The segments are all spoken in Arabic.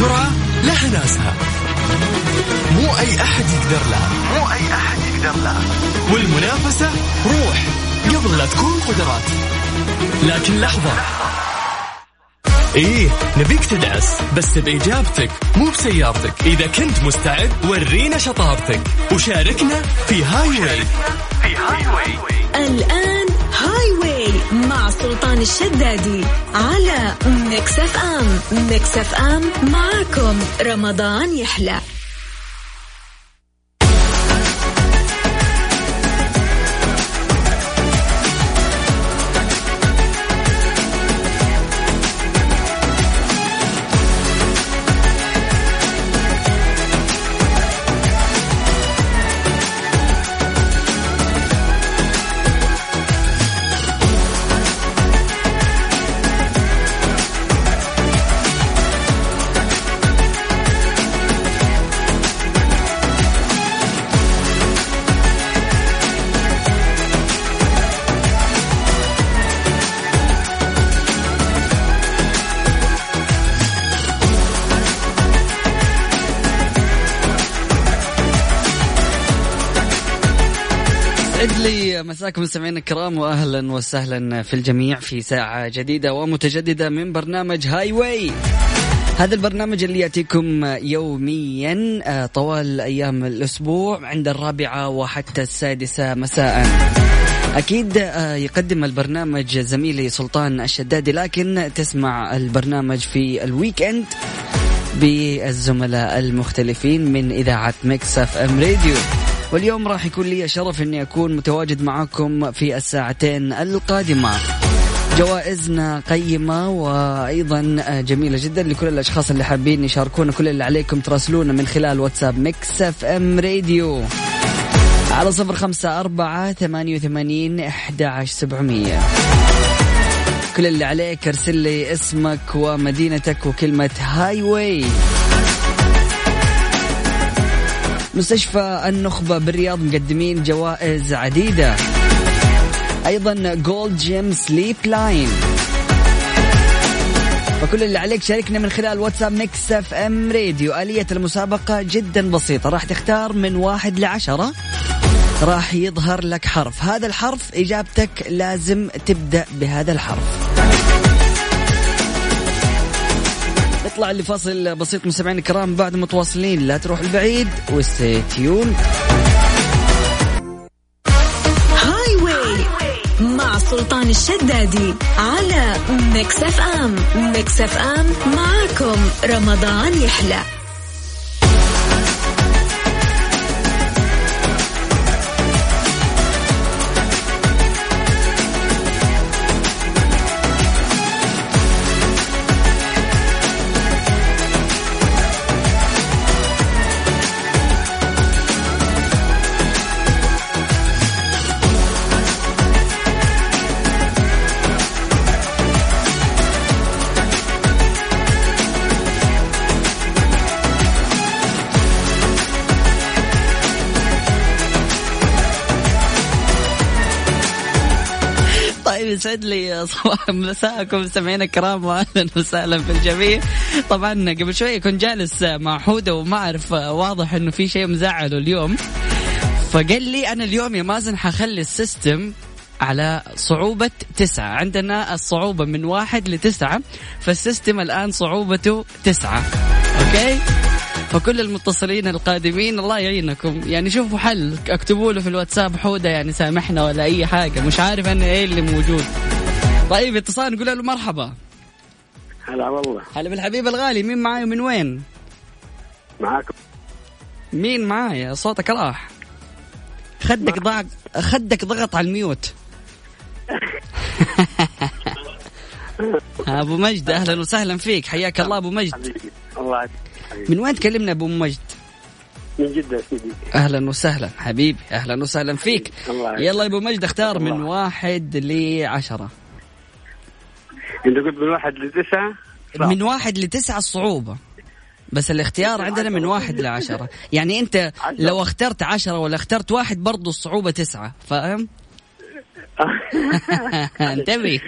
السرعة لها ناسها. مو أي أحد يقدر لها. مو أي أحد يقدر لها. والمنافسة روح قبل لا تكون قدرات. لكن لحظة. إيه نبيك تدعس بس بإجابتك مو بسيارتك. إذا كنت مستعد ورينا شطارتك. وشاركنا في Highway في Highway الآن Highway مع سلطان الشدادي على ميكس اف ام. ميكس اف ام معكم رمضان يحلى. لي مساكم مستمعينا الكرام واهلا وسهلا في الجميع في ساعة جديدة ومتجددة من برنامج Highway هذا البرنامج اللي يأتيكم يوميا آه، طوال أيام الأسبوع عند الرابعة وحتى السادسة مساء. أكيد آه، يقدم البرنامج زميلي سلطان الشدادي لكن تسمع البرنامج في ال weekend بالزملاء المختلفين من إذاعة Mix FM Radio. واليوم راح يكون لي شرف إني أكون متواجد معكم في الساعتين القادمة. جوائزنا قيمة وأيضا جميلة جدا لكل الأشخاص اللي حابين يشاركونا كل اللي عليكم تراسلونا من خلال واتساب Mix FM Radio. على صفر خمسة أربعة ثمانية وثمانين أحد عشر سبعمية. كل اللي عليك ارسل لي اسمك ومدينتك وكلمة Highway. مستشفى النخبة بالرياض مقدمين جوائز عديدة. أيضا Gold's Gym Sleep Line فكل اللي عليك شاركنا من خلال واتساب Mix FM Radio آلية المسابقة جدا بسيطة. راح تختار من واحد لعشرة. راح يظهر لك حرف. هذا الحرف إجابتك لازم تبدأ بهذا الحرف. نطلع لفاصل بسيط مستمعينا الكرام بعد متواصلين. لا تروحوا بعيد و stay tuned Highway مع سلطان الشدادي على Mix FM. Mix FM معكم رمضان يحلى. يسعد لي صباح مساءكم مستمعينا الكرام واهلا وسهلا في الجميع. طبعا قبل شوية كنت جالس مع حودة وما اعرف واضح إنه في شيء مزعله اليوم. فقال لي أنا اليوم يا مازن حخلي ال system على صعوبة تسعة. عندنا الصعوبة من واحد لتسعة فال system الآن صعوبته تسعة. okay؟ فكل المتصلين القادمين الله يعينكم. يعني شوفوا حل. اكتبوا له في الواتساب حودة يعني سامحنا ولا أي حاجة. مش عارف أنا إيه اللي موجود. طيب اتصال نقول له مرحبا. هلا والله. هلا بالحبيب الغالي. مين معاي ومن وين؟ معاكم مين معايا صوتك راح. خدك ضغط خدك ضغط على الميوت. أبو مجد أهلا وسهلا فيك. حياك الله أبو مجد. الله من وين تكلمنا أبو مجد؟ من جدة سيدي. أهلا وسهلا حبيبي أهلا وسهلا فيك. الله. يلا يا أبو مجد اختار من الله. واحد لعشرة. أنت قلت من واحد لتسعة؟ صح. من واحد لتسعة الصعوبة بس الاختيار عندنا من واحد لعشرة. يعني أنت. لو اخترت عشرة ولا اخترت واحد برضو الصعوبة تسعة فاهم؟ انتبه.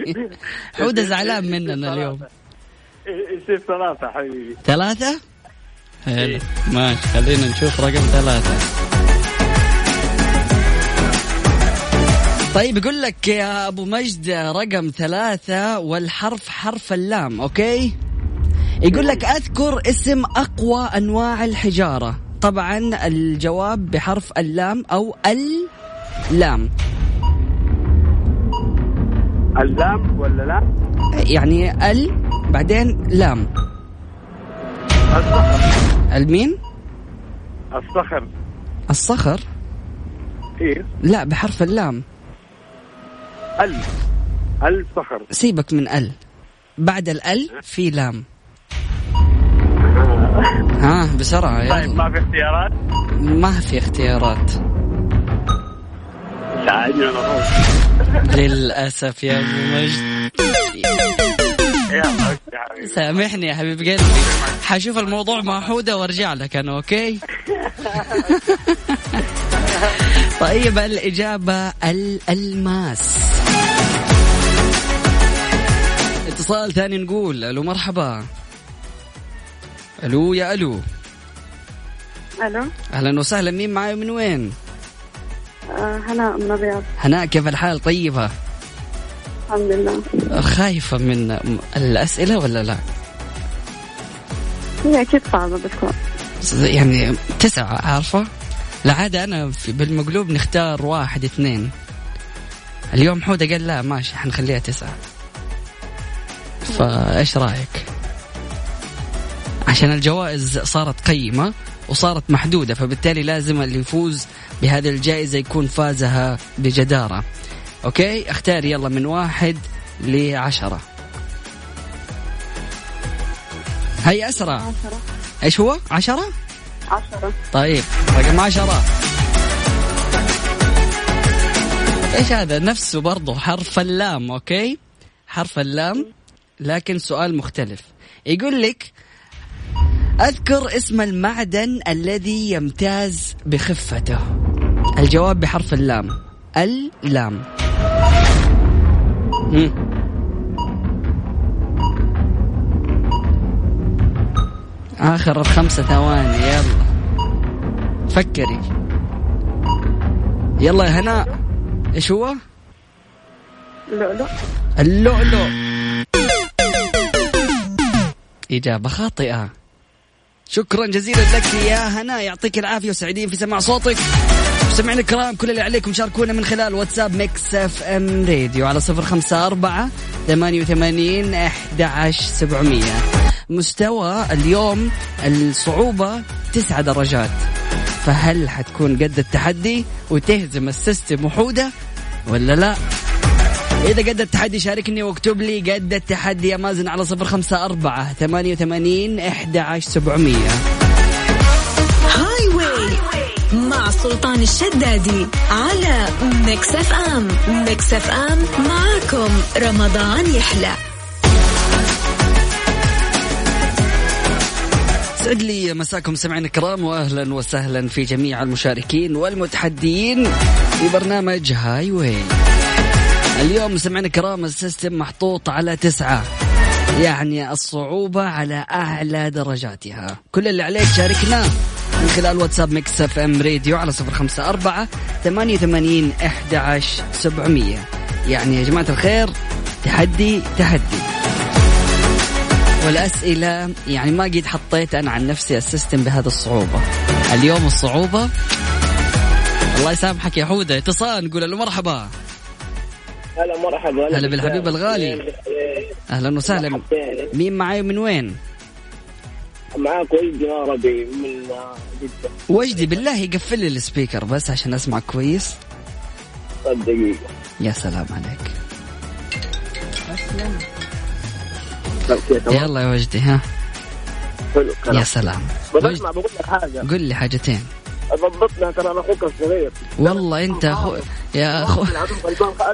حودة زعلان مننا اليوم. ثلاثة حبيبي؟ ثلاثة؟ حلو ماشي خلينا نشوف رقم ثلاثة. طيب يقول لك يا أبو مجد رقم ثلاثة والحرف حرف اللام okay؟ يقول لك أذكر اسم أقوى أنواع الحجارة. طبعا الجواب بحرف اللام أو اللام. اللام ولا لا؟ يعني ال بعدين لام. الصخر المين؟ الصخر. الصخر؟ إيه. لا بحرف اللام. ال. الصخر سيبك من ال. بعد الأل في لام. ها بسرعة طيب يلا ما في اختيارات؟ ما في اختيارات. للأسف يا أبو مجد. حبيبي. سامحني يا حبيب قلبي. حشوف الموضوع مع حودة وارجع لك أنا أوكي؟ طيب الإجابة الألماس اتصال ثاني نقول ألو مرحبا. ألو يا ألو. ألو. أهلا وسهلا مين معاي من وين؟ آه هلا من الرياض هناء كيف الحال؟ طيبة. الحمد لله. خايفة من الأسئلة ولا لا؟ هي أكيد صعبة بتكون. يعني تسعة عارفة؟ العادة أنا بالمقلوب نختار واحد اثنين. اليوم حودة قال لا ماشي حنخليها تسعة. فإيش رأيك؟ عشان الجوائز صارت قيمة وصارت محدودة فبالتالي لازم اللي يفوز بهذه الجائزة يكون فازها بجدارة. okay؟ اختار يلا من واحد لعشرة. هيا أسرع عشرة. إيش هو؟ عشرة؟ عشرة. طيب رقم عشرة. إيش هذا؟ نفسه برضو حرف اللام okay؟ حرف اللام لكن سؤال مختلف. يقول لك أذكر اسم المعدن الذي يمتاز بخفته. الجواب بحرف اللام. اللام. مم. آخر خمسة ثواني يلا. فكري. يلا يا هناء إيش هو؟ لؤلؤ. اللؤلؤ. إجابة خاطئة. شكرا جزيلا لك. يا هنا. يعطيك العافية وسعيدين في سماع صوتك. مستمعينا الكرام كل اللي عليكم شاركونا من خلال واتساب Mix FM Radio على صفر خمسة أربعة ثمانية وثمانين أحد سبعمية. مستوى اليوم الصعوبة تسعة درجات. فهل حتكون قد التحدي وتهزم ال system وحودة ولا لا؟ إذا قد التحدي شاركني واكتب لي قد التحدي يا مازن على صفر خمسة أربعة ثمانية وثمانين عشر سبعمية. Highway مع سلطان الشدادي على Mix FM. Mix FM معاكم. رمضان يحلى. سعد لي مساكم سمعنا الكرام واهلا وسهلا في جميع المشاركين والمتحدين في برنامج Highway اليوم سمعنا الكرام ال system محطوط على تسعة. يعني الصعوبة على أعلى درجاتها. كل اللي عليك شاركنا. من خلال واتساب Mix FM Radio على صفر خمسة أربعة ثمانية وثمانين إحدى عشر سبعمية. يعني يا جماعة الخير تحدي تحدي. والأسئلة يعني ما قد حطيت أنا عن نفسي ال system بهذه الصعوبة. اليوم الصعوبة الله يسامحك يا حودة. اتصال نقول له مرحبا. هلا مرحبا. هلا بالحبيب الغالي. أهلا وسهلا. مين معاي من وين؟ معاك وجدي عربي من جدة وجدي بالله يقفل لي السبيكر بس عشان أسمعك كويس. طب دقيقة. يا سلام عليك. يلا يا وجدي ها. حلو يا سلام. بس وجد- أسمع بقول لك حاجة. قل لي حاجتين. ضبطنا ترى أنا أخوك الصغير. والله أنت أخو يا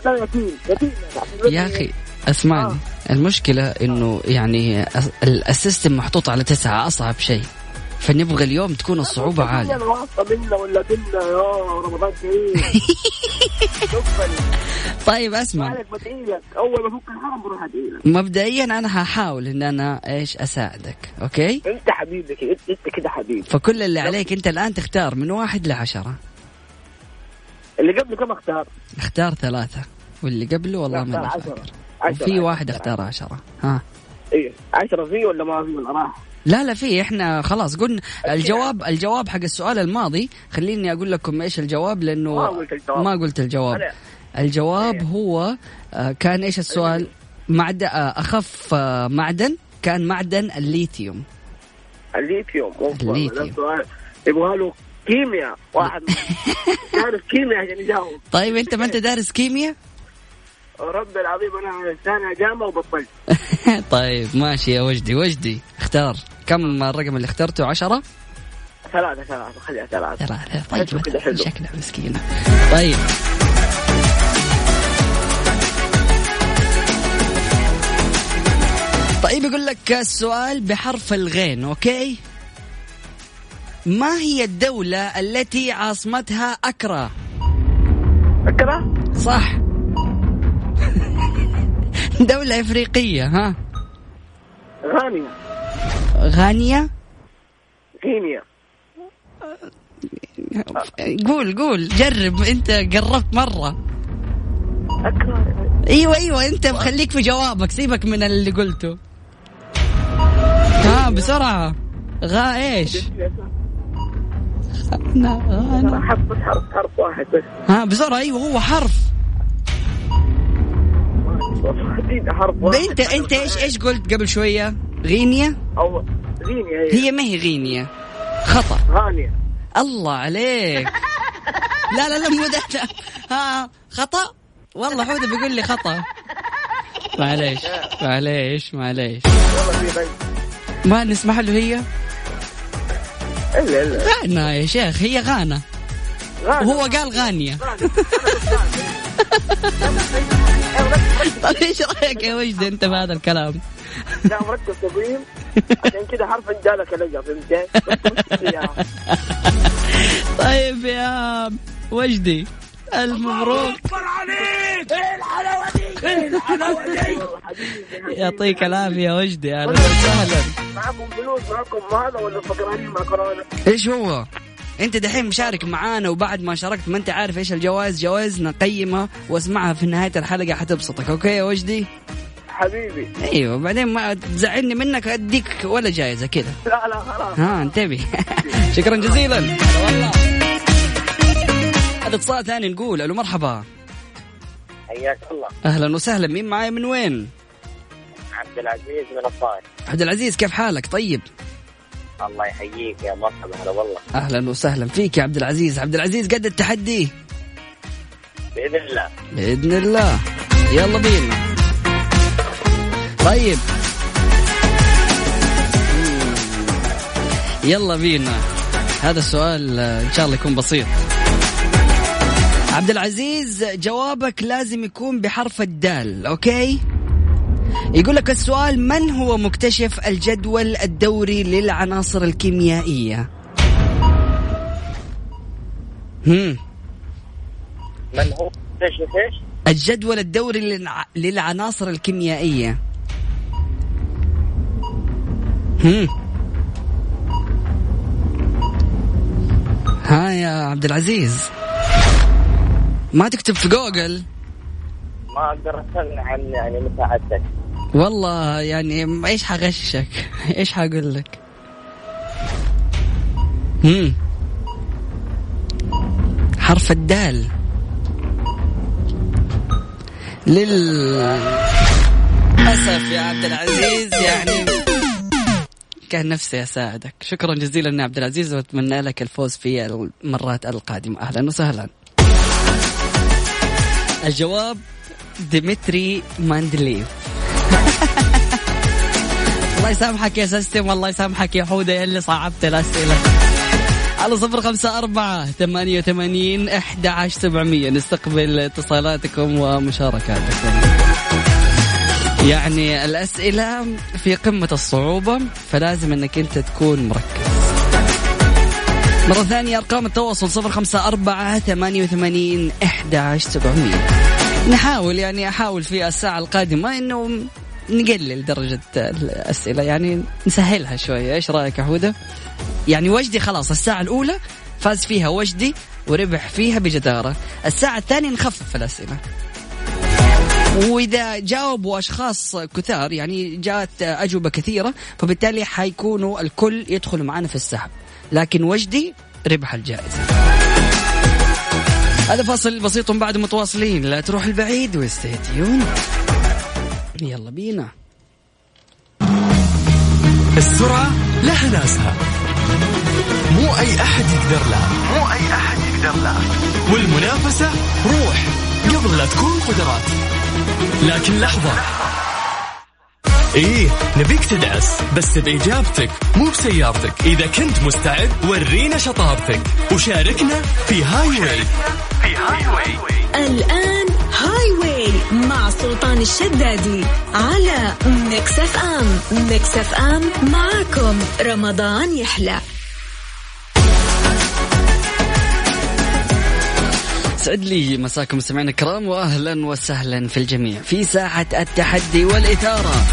أنا يتيم يتيم يا أخي اسمعني. المشكلة إنه يعني أس- ال- السيستم محطوط على تسعة أصعب شيء. فنبغى اليوم تكون الصعوبة عالية. انا منا ولا يا رمضان كريم. طيب أسمع. أول ما أفك الحرم بروح ادعي لك مبدئيا أنا هحاول إن أنا إيش أساعدك أوكي؟ أنت حبيبي أنت, كده حبيبي. فكل اللي عليك أنت الآن تختار من واحد لعشرة. اللي قبله كم أختار؟ اختار ثلاثة واللي قبله والله ما اختار فاكر عشرة. عشرة، وفي عشرة، واحد عشرة. اختار عشرة ها. إيه 10 فيه ولا ما فيه ولا راح؟ لا لا في إحنا خلاص قلنا الجواب الجواب حق السؤال الماضي. خليني أقول لكم إيش الجواب لأنه ما قلت الجواب. ما قلت الجواب. الجواب إيه. هو آه، كان إيش السؤال؟ معد آه، أخف آه، معدن. كان معدن الليثيوم. الليثيوم. الليثيوم. يبغى له كيمياء. واحد. عارف كيمياء عشان يجاوب. طيب أنت ما أنت دارس كيمياء؟ رب العظيم أنا سنه جامعه وبطلت. طيب ماشي يا وجدي وجدي اختار. كم الرقم اللي اخترته؟ عشرة؟ ثلاثة ثلاثة خليها ثلاثة. حلو طيب. شكلها مسكينة. طيب. طيب يقول لك السؤال بحرف الغين أوكي؟ ما هي الدولة التي عاصمتها أكرا؟ فكره صح. دولة إفريقية ها؟ غانيه غانية كيمياء قول قول جرب أنت قربت مرة. اكره أيوه أيوه أنت مخليك في جوابك سيبك من اللي قلته. ها بسرعة. غا إيش؟ غانا غانا حرف حرف حرف واحد بس. ها بسرعة أيوه هو حرف. حرف واحد. انت أنت إيش إيش قلت قبل شوية؟ غينيا؟ أو غينيا هي هي ما هي غينيا. خطأ. غانيه الله عليك. لا لا لا مو ده ها خطأ؟ والله حودة بيقول لي خطأ. معليش معليش معليش. ما نسمح له هي؟ إلا إلا. غانا يا شيخ هي غانا. غانية. وهو قال غانية. طيب إيش رأيك يا وجد أنت بهذا الكلام؟ لا مركز تقويم عشان كذا حرف جالك لقى فهمت كيف؟ طيب يا وجدي المبروك يعطيك العافية يا وجدي أهلا وسهلا معكم فلوس معكم هذا ولا فقرانين مع كورونا؟ إيش هو؟ انت دحين مشارك معانا وبعد ما شاركت ما انت عارف إيش الجوائز جوائزنا قيمة واسمعها في نهاية الحلقة حتبسطك أوكي؟ يا وجدي؟ حبيبي. أيوه بعدين ما تزعلني منك أديك ولا جائزة كذا لا لا خلاص. ها انتبه. شكرا جزيلا. هلا والله. هذا اتصال ثاني نقول ألو مرحبا. حياك الله. أهلا وسهلا. مين معاي من وين؟ عبد العزيز من الطائف. عبد العزيز كيف حالك؟ طيب؟ الله يحييك يا مرحبا هلا والله. أهلا وسهلا. فيك يا عبد العزيز. عبد العزيز قد التحدي؟ بإذن الله. بإذن الله. يلا بينا. طيب. يلا بينا. هذا السؤال آه، إن شاء الله يكون بسيط. عبد العزيز جوابك لازم يكون بحرف الدال أوكي؟ يقول لك السؤال من هو مكتشف الجدول الدوري للعناصر الكيميائية؟ هم. من هو إيش إيش؟ الجدول الدوري للع... للعناصر الكيميائية. هم. ها يا عبد العزيز. ما تكتب في جوجل. ما أقدر أستغنى عن يعني مساعدتك. والله يعني إيش حغششك؟ إيش حقول لك هم. حرف الدال. لل أسف يا عبد العزيز يعني كان نفسي أساعدك. شكرا جزيلا يا عبد العزيز وأتمنى لك الفوز في المرات القادمة. أهلا وسهلا. الجواب ديمتري ماندليف الله يسامحك يا system والله يسامحك يا حودة يا اللي صعبت الأسئلة. على صفر خمسة أربعة ثمانية وثمانين أحد عشر سبعمية. نستقبل اتصالاتكم ومشاركاتكم. يعني الأسئلة في قمة الصعوبة فلازم أنك أنت تكون مركز. مرة ثانية أرقام التواصل صفر خمسة أربعة ثمانية وثمانين إحدى سبعمية. نحاول يعني أحاول في الساعة القادمة إنه نقلل درجة الأسئلة يعني نسهلها شوية. إيش رأيك يا حودة يعني وجدي خلاص الساعة الأولى فاز فيها وجدي وربح فيها بجدارة. الساعة الثانية نخفف الأسئلة. وإذا جاوبوا أشخاص كثار يعني جاءت أجوبة كثيرة فبالتالي حيكونوا الكل يدخل معنا في السحب. لكن وجدي ربح الجائزة. هذا فاصل بسيط بعد متواصلين. لا تروح البعيد واستهديون يلا بينا. السرعة لها ناسها مو أي أحد يقدر لها مو أي أحد يقدر لا. والمنافسة روح قبل لا تكون قدرات. لكن لحظة. إيه نبيك تدعس بس بإجابتك مو بسيارتك. إذا كنت مستعد ورينا شطارتك. وشاركنا في Highway في Highway الآن Highway مع سلطان الشدادي على Mix FM. Mix FM معكم رمضان يحلى. أسعد الله مساكم مستمعينا الكرام واهلا وسهلا في الجميع. في ساحه التحدي والإثارة.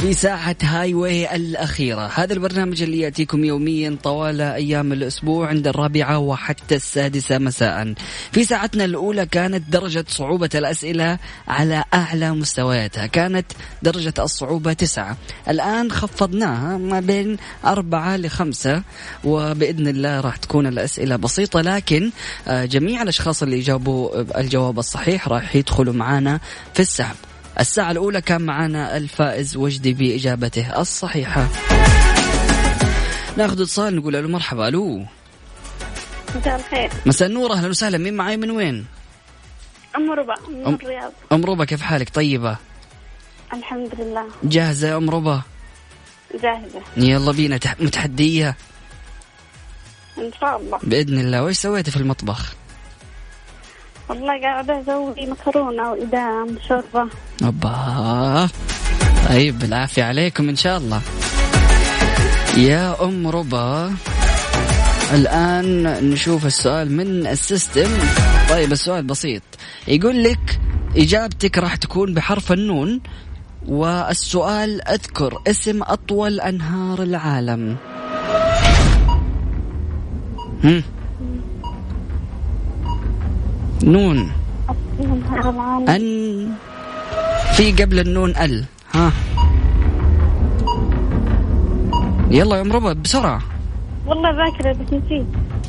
في ساعة Highway الأخيرة. هذا البرنامج اللي يأتيكم يوميا طوال أيام الأسبوع عند الرابعة وحتى السادسة مساء. في ساعتنا الأولى كانت درجة صعوبة الأسئلة على أعلى مستوياتها. كانت درجة الصعوبة تسعة. الآن خفضناها ما بين أربعة لخمسة وبإذن الله راح تكون الأسئلة بسيطة. لكن آه، جميع الأشخاص اللي جابوا الجواب الصحيح راح يدخلوا معنا في السحب. الساعة الأولى كان معنا الفائز وجدي بإجابته الصحيحة. ناخذ اتصال نقول له مرحبا ألو. مساء الخير. مساء النور أهلا وسهلا. مين معي من وين؟ أم ربع من أم- الرياض. أم ربا كيف حالك؟ طيبة؟ الحمد لله. جاهزة يا أم ربا؟ جاهزة. يلا بينا تح- متحدية؟ إن شاء الله. بإذن الله. وإيش سويتي في المطبخ؟ والله قاعدة أسوي مكرونة وإدام شوربة. أبا. طيب بالعافية عليكم إن شاء الله. يا أم ربا الآن نشوف السؤال من ال system. طيب السؤال بسيط. يقول لك إجابتك راح تكون بحرف النون والسؤال أذكر اسم أطول أنهار العالم. هم. نون. أن. في قبل النون أل. ها. يلا يا أم ربا بسرعة. والله ذاكرة بس نسيت.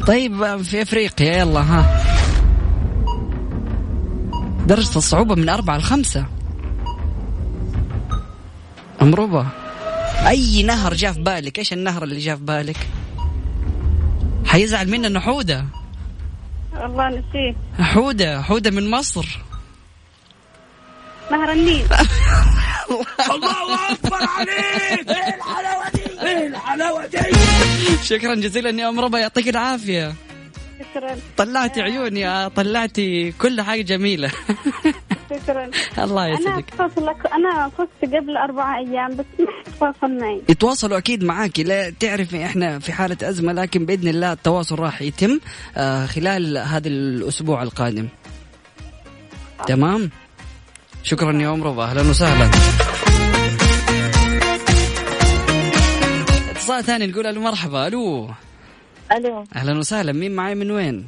طيب في أفريقيا يلا ها. درجة الصعوبة من أربعة لخمسة أم ربا أي نهر جاء في بالك؟ إيش النهر اللي جاء في بالك؟ حيزعل مننا حودة والله نسيت. حودة حودة من مصر. نهر النيل. شكرا جزيلا يا أم ربا يعطيك العافية. شكرا. طلعتي عيوني طلعتي كل حاجة جميلة. شكرا. الله يسعدك. أتصل لك أنا فزت قبل أربعة أيام بس ما تواصل معي. يتواصلوا أكيد معاكي لا تعرفي إحنا في حالة أزمة لكن بإذن الله التواصل راح يتم آه، خلال هذا الأسبوع القادم. تمام؟ شكرا يا ام رضا أهلا وسهلا. اتصال ثاني نقول ألو مرحبا. ألو. ألو. أهلا وسهلا. مين معي من وين؟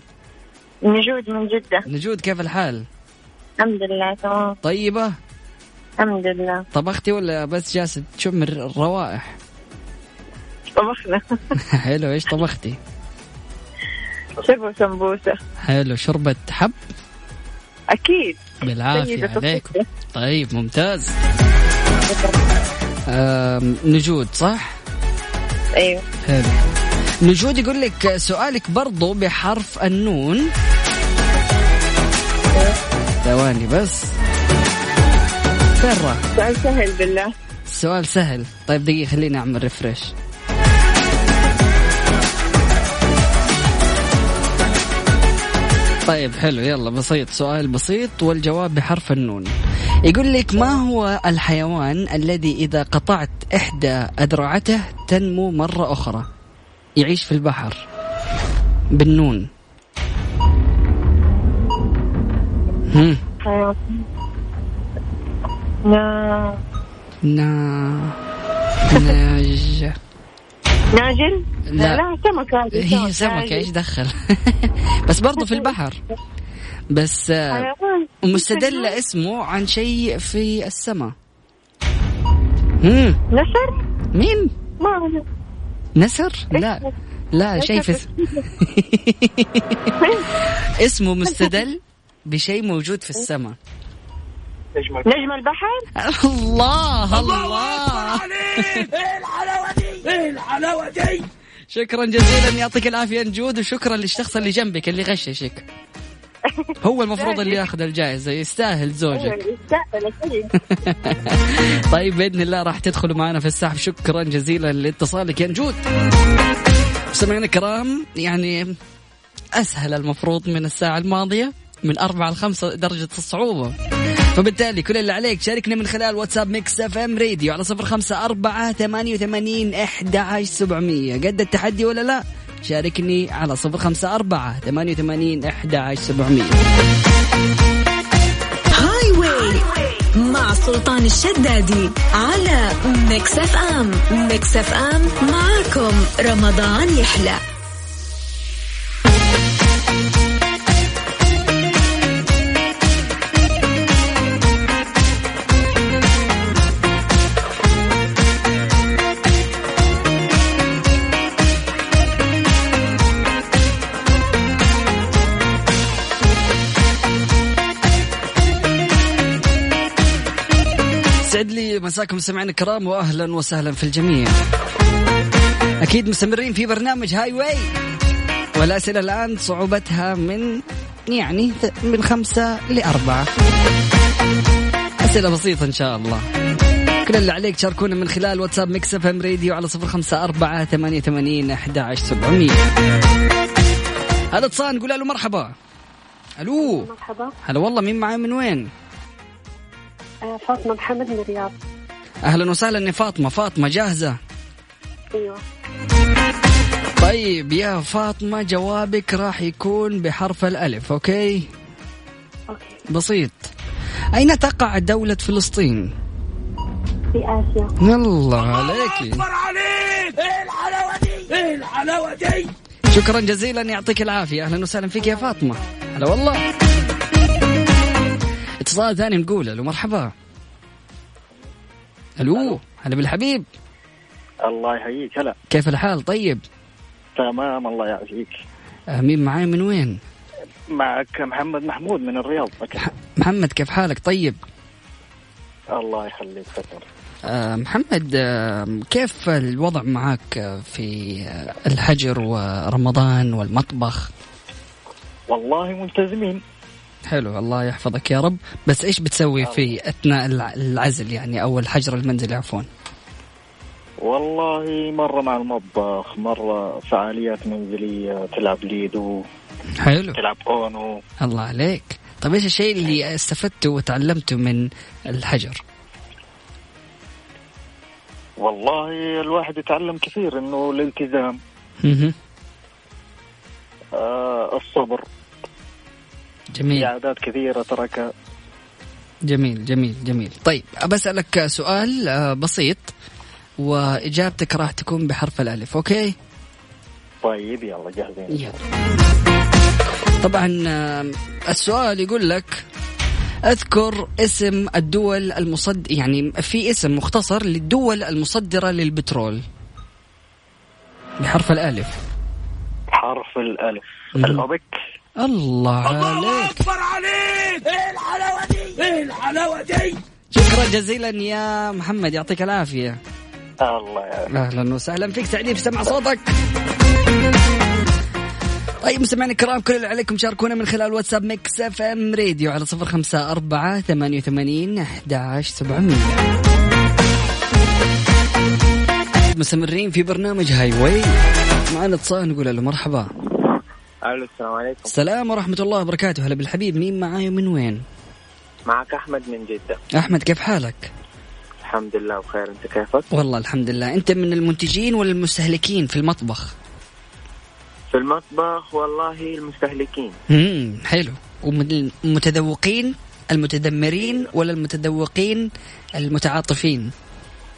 نجود من جدة. نجود كيف الحال؟ الحمد لله تمام. طيبة. الحمد لله. طبختي ولا بس جالسة تشم الروائح؟ طبخنا. حلو إيش طبختي؟ شربوا سمبوسة. حلو شوربه حب؟ أكيد. بالعافية عليكم. طيب ممتاز. نجود صح؟ أيوه. حلو. نجود يقول لك سؤالك برضو بحرف النون. ثواني بس. راح؟ سؤال سهل بالله. السؤال سهل. طيب دقيقة خليني أعمل ريفرش طيب حلو. يلا بسيط. سؤال بسيط والجواب بحرف النون. يقول لك ما هو الحيوان الذي إذا قطعت إحدى أذرعته تنمو مرة أخرى؟ يعيش في البحر. بالنون. هم حيوان. نا... نا. ناج. ناجل؟ لا. لا سمكة هي سمكة إيش دخل؟ بس برضو في البحر. بس آه، مستدلة اسمه عن شيء في السماء. نسر؟ مين؟ ما. نسر؟ لا. لا شيء في اسمه مستدل بشيء موجود في السماء. نجم البحر. الله الله شكرا جزيلا يعطيك العافية نجود وشكرا للشخص اللي جنبك اللي غششك. هو المفروض اللي ياخذ الجائزة يستاهل زوجك. أكيد. طيب بإذن الله راح تدخلوا معنا في السحب. شكرا جزيلا لاتصالك يا نجود مستمعينا الكرام يعني أسهل المفروض من الساعة الماضية من أربعة لخمسة درجة الصعوبة. فبالتالي كل اللي عليك شاركنا من خلال واتساب Mix FM Radio على صفر خمسة أربعة ثمانية وثمانين إحدى عشر سبعمية. قد التحدي ولا لا؟ شاركني على صفر خمسة أربعة ثمانية وثمانين إحدى عشر سبعمية. Highway مع سلطان الشدادي على Mix FM. Mix FM معاكم. رمضان يحلى. مساكم سمعنا الكرام واهلا وسهلا في الجميع. أكيد مستمرين في برنامج Highway والأسئلة الآن صعوبتها من يعني من خمسة لاربعه. أسئلة بسيطة إن شاء الله. كل اللي عليك تشاركونا من خلال واتساب Mix FM Radio على صفر خمسة أربعة ثمانية ثمانين أحد عشر سبعمية هذا اتصال نقول له مرحبا ألو مرحبا هلا والله مين معاي من وين؟ آه، فاطمة محمد من الرياض أهلا وسهلا يا فاطمة. فاطمة جاهزة؟ أيوه. طيب يا فاطمة جوابك راح يكون بحرف الألف okay؟ okay. بسيط. أين تقع دولة فلسطين؟ في آسيا. الله عليك! شكرا جزيلا يعطيك العافية. أهلا وسهلا فيك يا فاطمة. هلا والله. اتصال ثاني نقول له مرحبا. ألو هلا بالحبيب. الله يحييك. هلا. كيف الحال؟ طيب. تمام الله يعافيك. مين معاي من وين؟ معك محمد محمود من الرياض. أكيد. محمد كيف حالك؟ طيب. الله يخليك فتر آه، محمد آه، كيف الوضع معك في الحجر ورمضان والمطبخ؟ والله ملتزمين. حلو الله يحفظك يا رب. بس إيش بتسوي في أثناء الع- العزل يعني أو الحجر المنزلي عفوا؟ والله مرة مع المطبخ مرة فعاليات منزلية تلعب ليدو حلو. تلعب أونو. الله عليك. طيب إيش الشيء اللي استفدته وتعلمته من الحجر؟ والله الواحد يتعلم كثير إنه الالتزام. آه الصبر. في جميل عادات كثيرة تركها. جميل جميل جميل. طيب بسألك سؤال آه، بسيط وإجابتك راح تكون بحرف الألف أوكي؟ طيب يلا جاهزين. يلا. طبعا آه، السؤال يقول لك أذكر اسم الدول المصد يعني في اسم مختصر للدول المصدرة للبترول. بحرف الألف. حرف الألف. الأوبك. الله عليك. شكرا جزيلا يا محمد يعطيك العافية. الله يعافيك. أهلا وسهلا فيك سعيدين في سمع صوتك. طيب مستمعينا الكرام كل اللي عليكم شاركونا من خلال واتساب Mix FM Radio على صفر خمسة أربعة ثمانية وثمانين أحد عشر سبعمية. مستمرين في برنامج Highway. معنا اتصال نقول له مرحبا. ألو السلام عليكم. السلام ورحمة الله وبركاته. هلا بالحبيب مين معاي ومن وين؟ معك أحمد من جدة. أحمد كيف حالك؟ الحمد لله بخير. أنت كيفك؟ والله الحمد لله. أنت من المنتجين ولا المستهلكين في المطبخ؟ في المطبخ؟ والله المستهلكين. امم حلو. والمتذوقين المتذمرين ولا المتذوقين المتعاطفين؟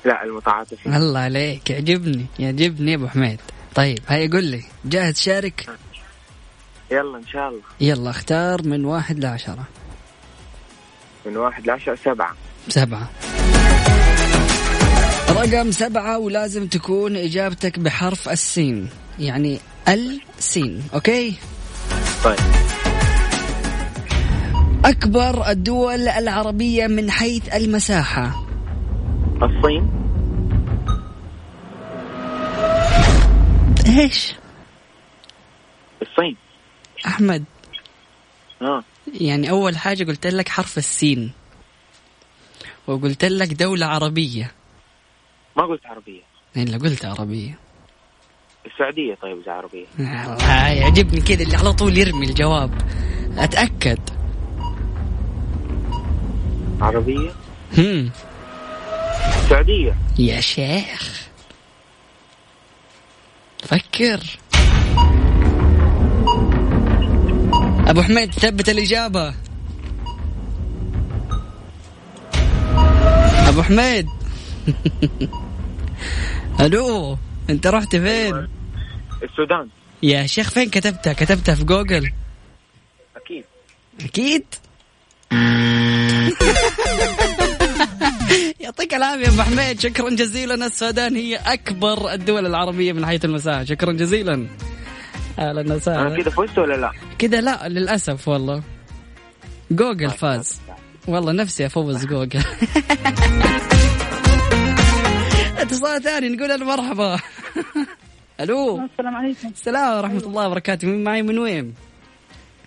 لا المتعاطفين. الله عليك يعجبني يعجبني يا أبو حميد. طيب هيا قل لي جاهز تشارك يلا إن شاء الله. يلا اختار من واحد لعشرة. من واحد لعشرة سبعة. سبعة. رقم سبعة ولازم تكون إجابتك بحرف السين. يعني السين أوكي؟ طيب. أكبر الدول العربية من حيث المساحة. الصين. إيش؟ الصين. أحمد. آه. يعني أول حاجة قلت لك حرف السين. وقلت لك دولة عربية. ما قلت عربية. إلا قلت عربية. السعودية طيب إذا عربية. الله يعجبني كذا اللي على طول يرمي الجواب. أتأكد. عربية؟ هم. السعودية يا شيخ. فكر. أبو حميد ثبت الإجابة. أبو حميد. ألو أنت رحت فين؟ السودان. يا شيخ فين كتبتها؟ كتبتها في جوجل. أكيد. أكيد. يعطيك العافية أبو حميد. شكرا جزيلا. السودان هي أكبر الدول العربية من حيث المساحة. شكرا جزيلا. أهلا وسهلا كذا فزت ولا لا؟ كذا لا للأسف والله. جوجل فاز. والله نفسي أفوز جوجل. اتصال ثاني نقول له مرحبا. ألو. السلام عليكم. السلام ورحمة الله وبركاته. مين معي من وين؟